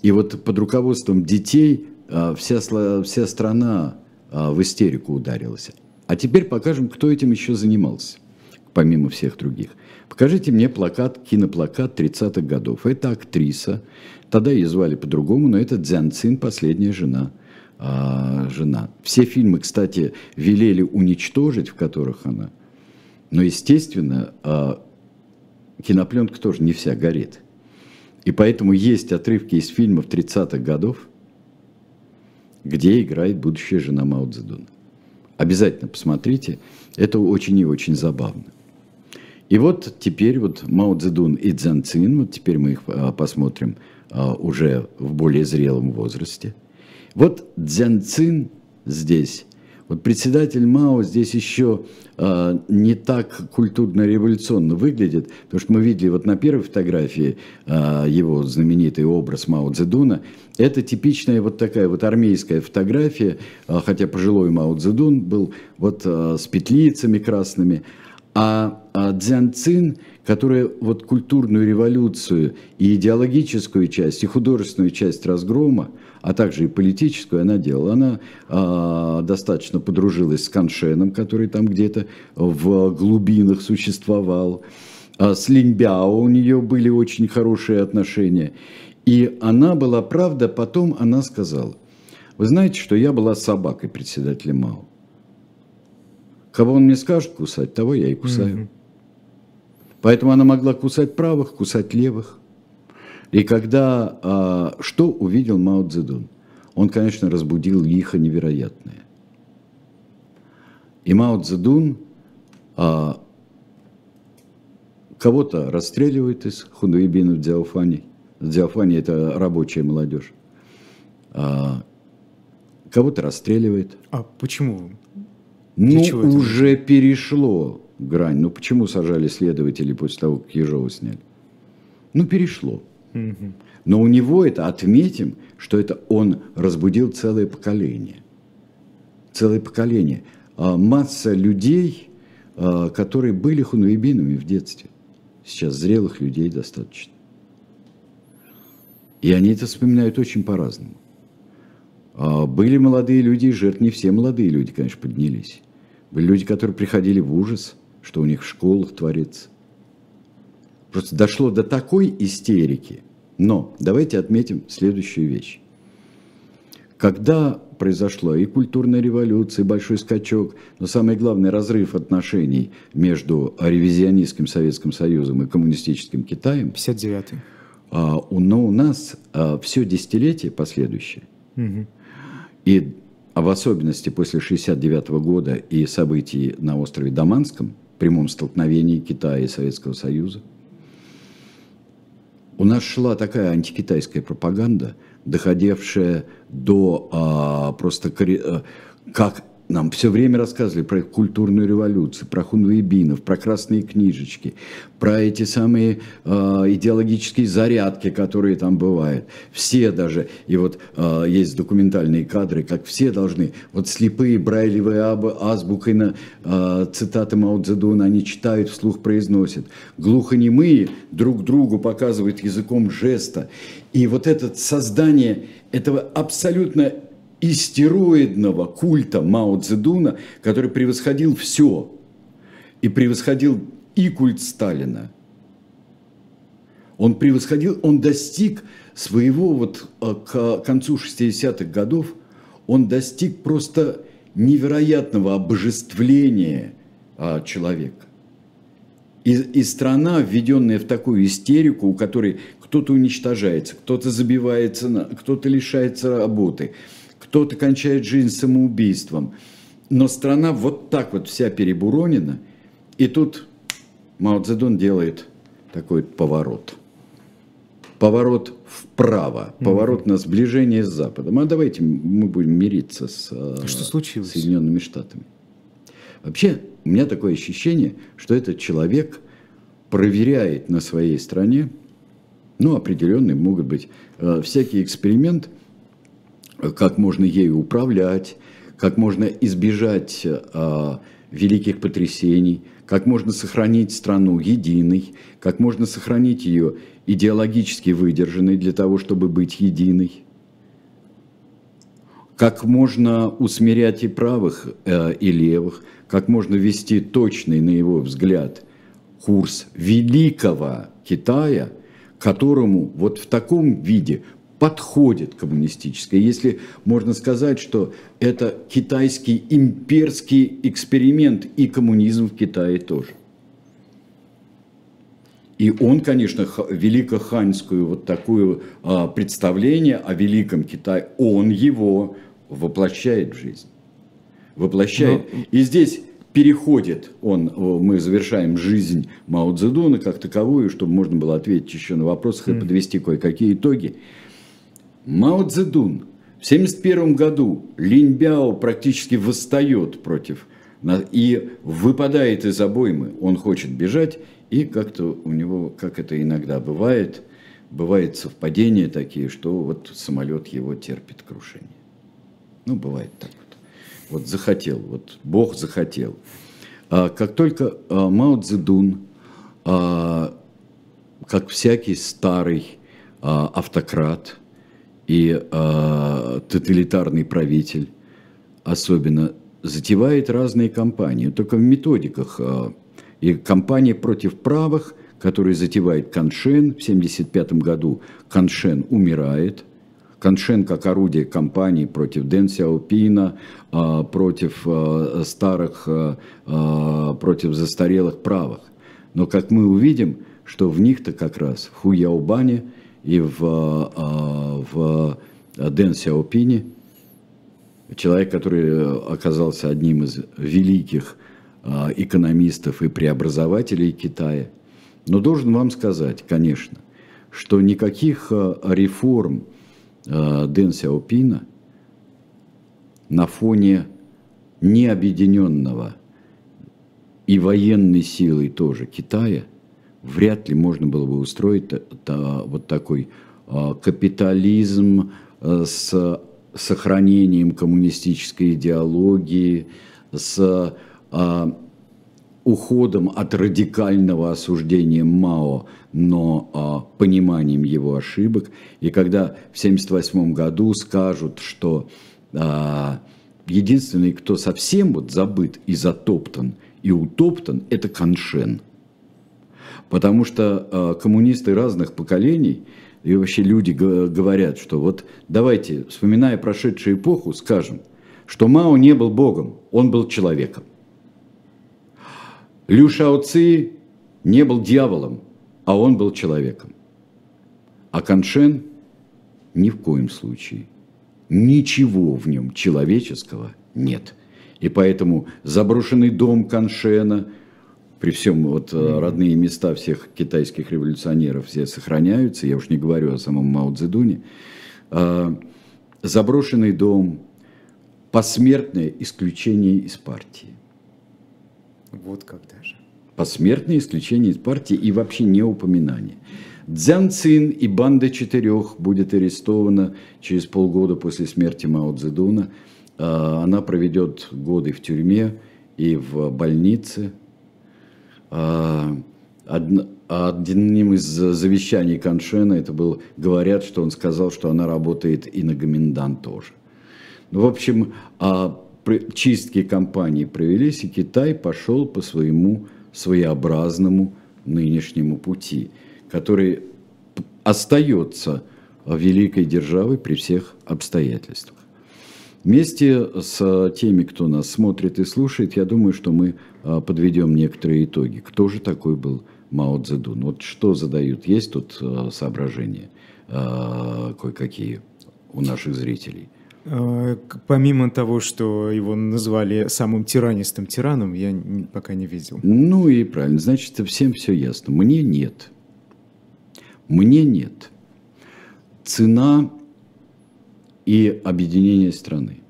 И вот под руководством детей вся, вся страна в истерику ударилась. А теперь покажем, кто этим еще занимался, помимо всех других. Покажите мне плакат, киноплакат 30-х годов. Это актриса. Тогда ее звали по-другому, но это Дзян Цин, последняя жена. А, жена. Все фильмы, кстати, велели уничтожить, в которых она. Но, естественно, а, кинопленка тоже не вся горит. И поэтому есть отрывки из фильмов 30-х годов, где играет будущая жена Мао Цзэдуна. Обязательно посмотрите, это очень и очень забавно. И вот теперь вот Мао Цзэдун и Цзэн Цин, вот теперь мы их а, посмотрим а, уже в более зрелом возрасте. Вот Цзэн Цин здесь, председатель Мао здесь еще э, не так культурно-революционно выглядит, потому что мы видели вот на первой фотографии э, его знаменитый образ Мао Цзэдуна. Это типичная вот такая вот армейская фотография, э, хотя пожилой Мао Цзэдун был вот э, с петлицами красными, а, а Цзян Цин, которая вот культурную революцию и идеологическую часть, и художественную часть разгрома, а также и политическую она делала. Она а, достаточно подружилась с Каншеном, который там где-то в глубинах существовал. А с Линьбяо у нее были очень хорошие отношения. И она была, правда, потом она сказала, вы знаете, что я была собакой председателя МАО. Кого он мне скажет кусать, того я и кусаю. Mm-hmm. Поэтому она могла кусать правых, кусать левых. И когда, а, что увидел Мао Цзэдун? Он, конечно, разбудил лихо невероятное. И Мао Цзэдун а, кого-то расстреливает из хунвейбинов Дзяофани. Дзяофани – это рабочая молодежь. А, кого-то расстреливает. А почему? Ну, уже перешло грань. Ну, почему сажали следователей после того, как Ежова сняли? Ну, перешло. Но у него это, отметим, что это он разбудил целое поколение. Целое поколение. А масса людей, а, которые были хунвейбинами в детстве. Сейчас зрелых людей достаточно. И они это вспоминают очень по-разному. А, были молодые люди и жертвы, не все молодые люди, конечно, поднялись. Были люди, которые приходили в ужас, что у них в школах творится. Просто дошло до такой истерики. Но давайте отметим следующую вещь. Когда произошла и культурная революция, и большой скачок, но самое главное разрыв отношений между ревизионистским Советским Союзом и коммунистическим Китаем. 59-й. А, но у нас а, все десятилетие последующее, угу. и а в особенности после 69 года и событий на острове Даманском, прямом столкновении Китая и Советского Союза, у нас шла такая антикитайская пропаганда, доходившая до а, просто а, как нам все время рассказывали про культурную революцию, про хунвейбинов, про красные книжечки, про эти самые э, идеологические зарядки, которые там бывают. Все даже, и вот э, есть документальные кадры, как все должны, вот слепые брайлевые азбукой на э, цитаты Мао Цзэдуна, они читают, вслух произносят. Глухонемые друг другу показывают языком жеста. И вот это создание этого абсолютно истероидного культа Мао Цзэдуна, который превосходил все. И превосходил и культ Сталина. Он превосходил, он достиг своего вот а, к концу 60-х годов, он достиг просто невероятного обожествления а, человека. И, и страна, введенная в такую истерику, у которой кто-то уничтожается, кто-то забивается, кто-то лишается работы – кто-то кончает жизнь самоубийством. Но страна вот так вот вся перебуронена, и тут Мао Цзэдун делает такой поворот. Поворот вправо, поворот на сближение с Западом. А давайте мы будем мириться с а Что случилось? Соединенными Штатами. Вообще, у меня такое ощущение, что этот человек проверяет на своей стране, ну, определенные могут быть, э, всякий эксперимент – как можно ею управлять, как можно избежать э, великих потрясений, как можно сохранить страну единой, как можно сохранить ее идеологически выдержанной для того, чтобы быть единой, как можно усмирять и правых, э, и левых, как можно вести точный, на его взгляд, курс великого Китая, которому вот в таком виде подходит коммунистическое. Если можно сказать, что это китайский имперский эксперимент и коммунизм в Китае тоже. И он, конечно, великоханьскую вот такую а, представление о великом Китае, он его воплощает в жизнь. Воплощает. Но... И здесь переходит он, мы завершаем жизнь Мао Цзэдуна как таковую, чтобы можно было ответить еще на вопросы и подвести кое-какие итоги. Мао Цзэдун В 1971 году Линьбяо практически восстает против и выпадает из обоймы. Он хочет бежать, и как-то у него, как это иногда бывает, бывает совпадения такие, что вот самолет его терпит крушение. Ну, бывает так вот. Вот захотел, вот Бог захотел. А как только а, Мао Цзэдун, а, как всякий старый а, автократ и а, тоталитарный правитель, особенно затевает разные кампании, только в методиках. А, и кампания против правых, которую затевает Каншен в 1975 году. Каншен умирает. Каншен как орудие кампании против Дэн Сяопина, а, против а, старых, против застарелых правых. Но как мы увидим, что в них-то как раз в Хуяубане и в, в Дэн Сяопине – человек, который оказался одним из великих а, экономистов и преобразователей Китая. Но должен вам сказать, конечно, что никаких а, реформ а, Дэн Сяопина на фоне необъединенного и военной силой тоже Китая вряд ли можно было бы устроить вот такой капитализм с сохранением коммунистической идеологии, с а, уходом от радикального осуждения Мао, но а, пониманием его ошибок. И когда в 1978 году скажут, что а, единственный, кто совсем вот забыт и затоптан, и утоптан, это Каншен. Потому что а, коммунисты разных поколений – и вообще люди говорят, что вот давайте, вспоминая прошедшую эпоху, скажем, что Мао не был Богом, он был человеком. Лю Шао Ци не был дьяволом, а он был человеком. А Каншен ни в коем случае. Ничего в нем человеческого нет. И поэтому заброшенный дом Каншена – при всем вот mm-hmm. родные места всех китайских революционеров все сохраняются, я уж не говорю о самом Мао Цзэдуне, а, заброшенный дом, посмертное исключение из партии. Вот как даже. Посмертное исключение из партии и вообще не упоминание. Цзян Цин и банда четырех будет арестована через полгода после смерти Мао Цзэдуна. А, она проведет годы в тюрьме и в больнице, одним из завещаний Каншена это был, говорят, что он сказал, что она работает и на Гоминдан тоже. Ну, в общем, а чистки компании провелись, и Китай пошел по своему своеобразному нынешнему пути, который остается великой державой при всех обстоятельствах. Вместе с теми, кто нас смотрит и слушает, я думаю, что мы а, подведем некоторые итоги. Кто же такой был Мао Цзэдун? Вот что задают? Есть тут а, соображения кое-какие у наших зрителей? Помимо того, что его назвали самым тиранистым тираном, я пока не видел. Ну и правильно, значит, всем все ясно. Мне нет. Мне нет. Цена и объединение страны.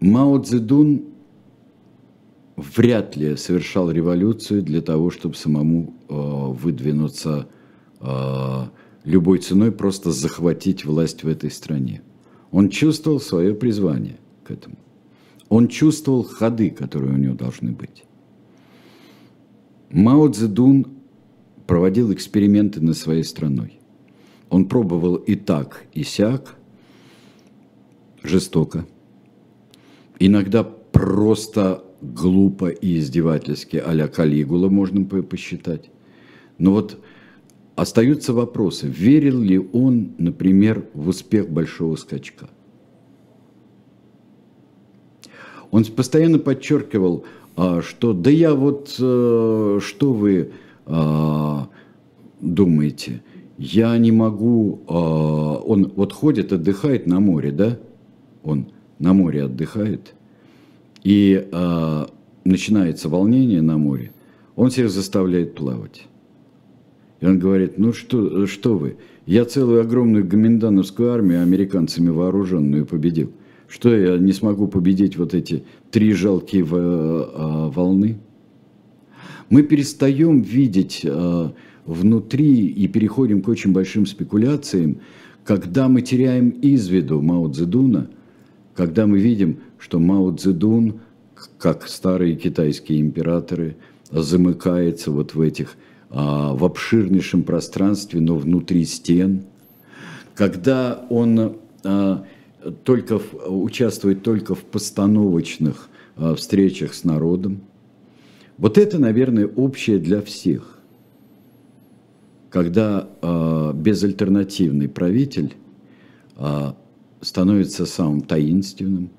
Мао Цзэдун вряд ли совершал революцию для того, чтобы самому э, выдвинуться э, любой ценой, просто захватить власть в этой стране. Он чувствовал свое призвание к этому. Он чувствовал ходы, которые у него должны быть. Мао Цзэдун проводил эксперименты над своей страной. Он пробовал и так, и сяк, жестоко. Иногда просто глупо и издевательски, а-ля Калигула можно посчитать. Но вот остаются вопросы, верил ли он, например, в успех большого скачка. Он постоянно подчеркивал, а, что да я вот, э, что вы а, думаете – я не могу, э, он вот ходит, отдыхает на море, да, он на море отдыхает, и э, начинается волнение на море, он всех заставляет плавать. И он говорит, ну что, что вы, Я целую огромную гоминдановскую армию американцами вооруженную победил. Что я не смогу победить вот эти три жалкие э, волны? Мы перестаем видеть внутри и переходим к очень большим спекуляциям, когда мы теряем из виду Мао Цзэдуна, когда мы видим, что Мао Цзэдун, как старые китайские императоры, замыкается вот в этих а, в обширнейшем пространстве, но внутри стен, когда он а, только участвует только в постановочных а, встречах с народом. Вот это, наверное, общее для всех. Когда безальтернативный правитель становится самым таинственным,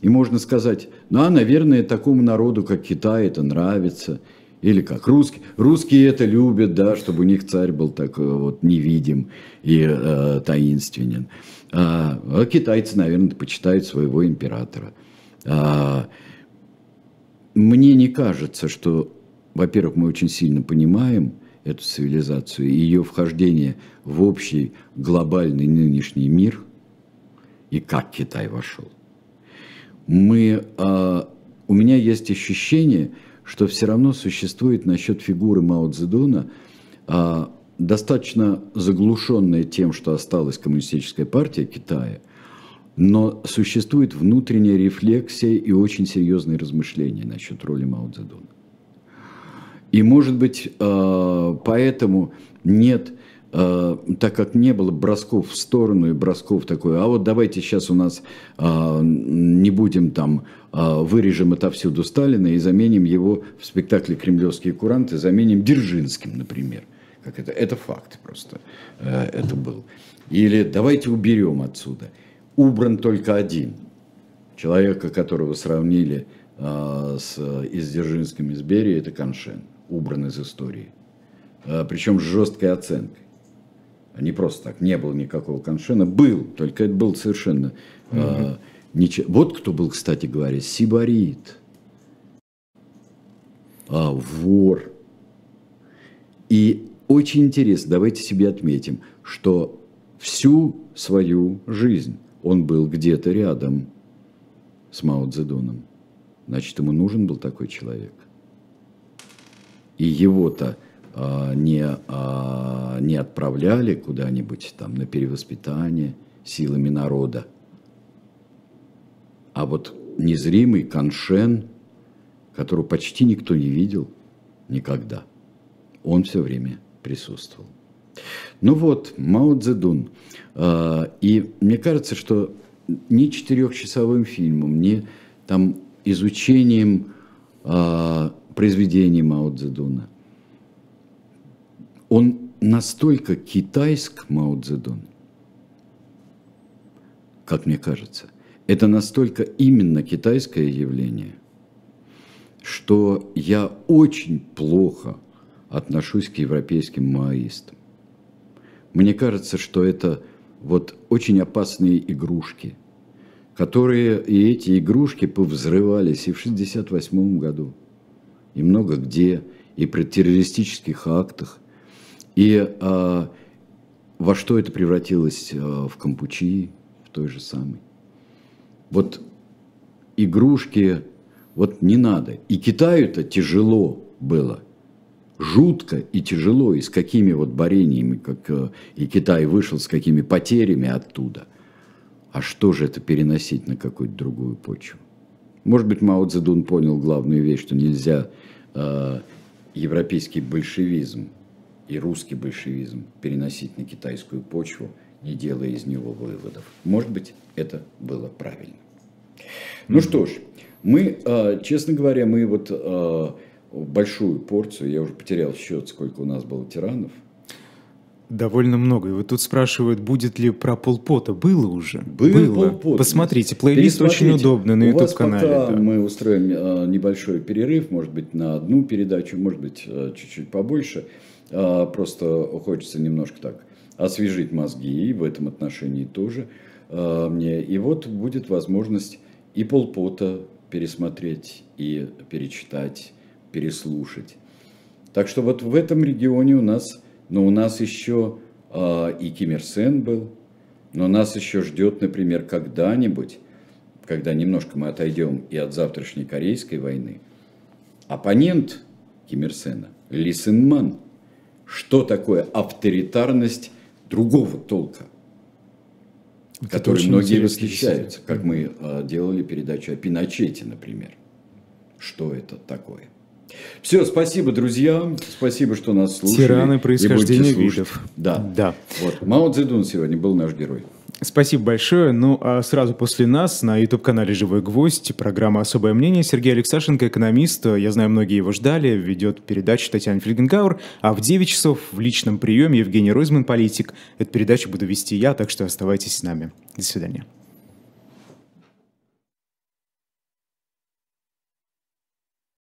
и можно сказать, ну, а, наверное, такому народу, как Китай, это нравится – или как? Русские, русские это любят, да, чтобы у них царь был такой вот невидим и э, таинственен. А, а китайцы, наверное, почитают своего императора. А, мне не кажется, что, во-первых, мы очень сильно понимаем эту цивилизацию и ее вхождение в общий глобальный нынешний мир и как Китай вошел. Мы, а, у меня есть ощущение, что все равно существует насчет фигуры Мао Цзэдуна а, достаточно заглушенная тем, что осталась коммунистическая партия Китая, но существует внутренняя рефлексия и очень серьезные размышления насчет роли Мао Цзэдуна. И, может быть, а, поэтому нет Э, так как не было бросков в сторону и бросков такой, а вот давайте сейчас у нас э, не будем там, э, вырежем отовсюду Сталина и заменим его в спектакле «Кремлевские куранты», заменим Дзержинским, например. Как это, это факт просто, это был. Или давайте уберем отсюда. Убран только один. Человека, которого сравнили с, и с Дзержинским, и с Берией, это Каншен. Убран из истории. Причем с жесткой оценкой не просто так, не было никакого коншена, был, только это был совершенно угу. э, ничего. Вот кто был, кстати говоря, сибарит, а, вор. И очень интересно, давайте себе отметим, что всю свою жизнь он был где-то рядом с Мао Цзэдуном. Значит, ему нужен был такой человек. И его-то а, не, а, не отправляли куда-нибудь там на перевоспитание силами народа. А вот незримый Каншен, которого почти никто не видел никогда, он все время присутствовал. Ну вот, Мао Цзэдун. А, и мне кажется, что ни четырехчасовым фильмом, ни там изучением произведений Мао Цзэдуна он настолько китайск, Мао Цзэдун, как мне кажется, это настолько именно китайское явление, что я очень плохо отношусь к европейским маоистам. Мне кажется, что это вот очень опасные игрушки, которые и эти игрушки повзрывались и в 1968 году, и много где, и при террористических актах, и э, во что это превратилось э, в Кампучи, в той же самой. Вот игрушки, вот не надо. И Китаю-то тяжело было, жутко и тяжело, и с какими вот борениями, как э, и Китай вышел, с какими потерями оттуда. А что же это переносить на какую-то другую почву? Может быть, Мао Цзэдун понял главную вещь, что нельзя э, европейский большевизм и русский большевизм переносить на китайскую почву, не делая из него выводов. Может быть, это было правильно. Ну что ж, мы, а, честно говоря, мы вот а, большую порцию, я уже потерял счет, сколько у нас было тиранов. Довольно много. И вот тут спрашивают, будет ли про полпота. Было уже? Было. Было. Полпот. Посмотрите, плейлист очень удобный на YouTube-канале. Да. Мы устроим а, небольшой перерыв, может быть, на одну передачу, может быть, чуть-чуть побольше. А, просто хочется немножко так освежить мозги, и в этом отношении тоже мне. И вот будет возможность и полпота пересмотреть, и перечитать, переслушать. Так что вот в этом регионе у нас, но у нас еще а, и Ким Ир Сен был. Но нас еще ждет, например, когда-нибудь, когда немножко мы отойдем и от завтрашней Корейской войны, оппонент Ким Ир Сена, Ли Сен Ман. Что такое авторитарность другого толка? Это которой многие восхищаются, как мы а, делали передачу о Пиночете, например. Что это такое? Все, спасибо, друзья. Спасибо, что нас слушали. Тираны происхождения видов. Да. да. Вот. Мао Цзэдун сегодня был наш герой. Спасибо большое. Ну, а сразу после нас на YouTube-канале «Живой гвоздь» программа «Особое мнение». Сергей Алексашенко, экономист, я знаю, многие его ждали, ведет передачу Татьяна Фельгенгауэр, а в 9 часов в личном приеме Евгений Ройзман, политик. Эту передачу буду вести я, так что оставайтесь с нами. До свидания.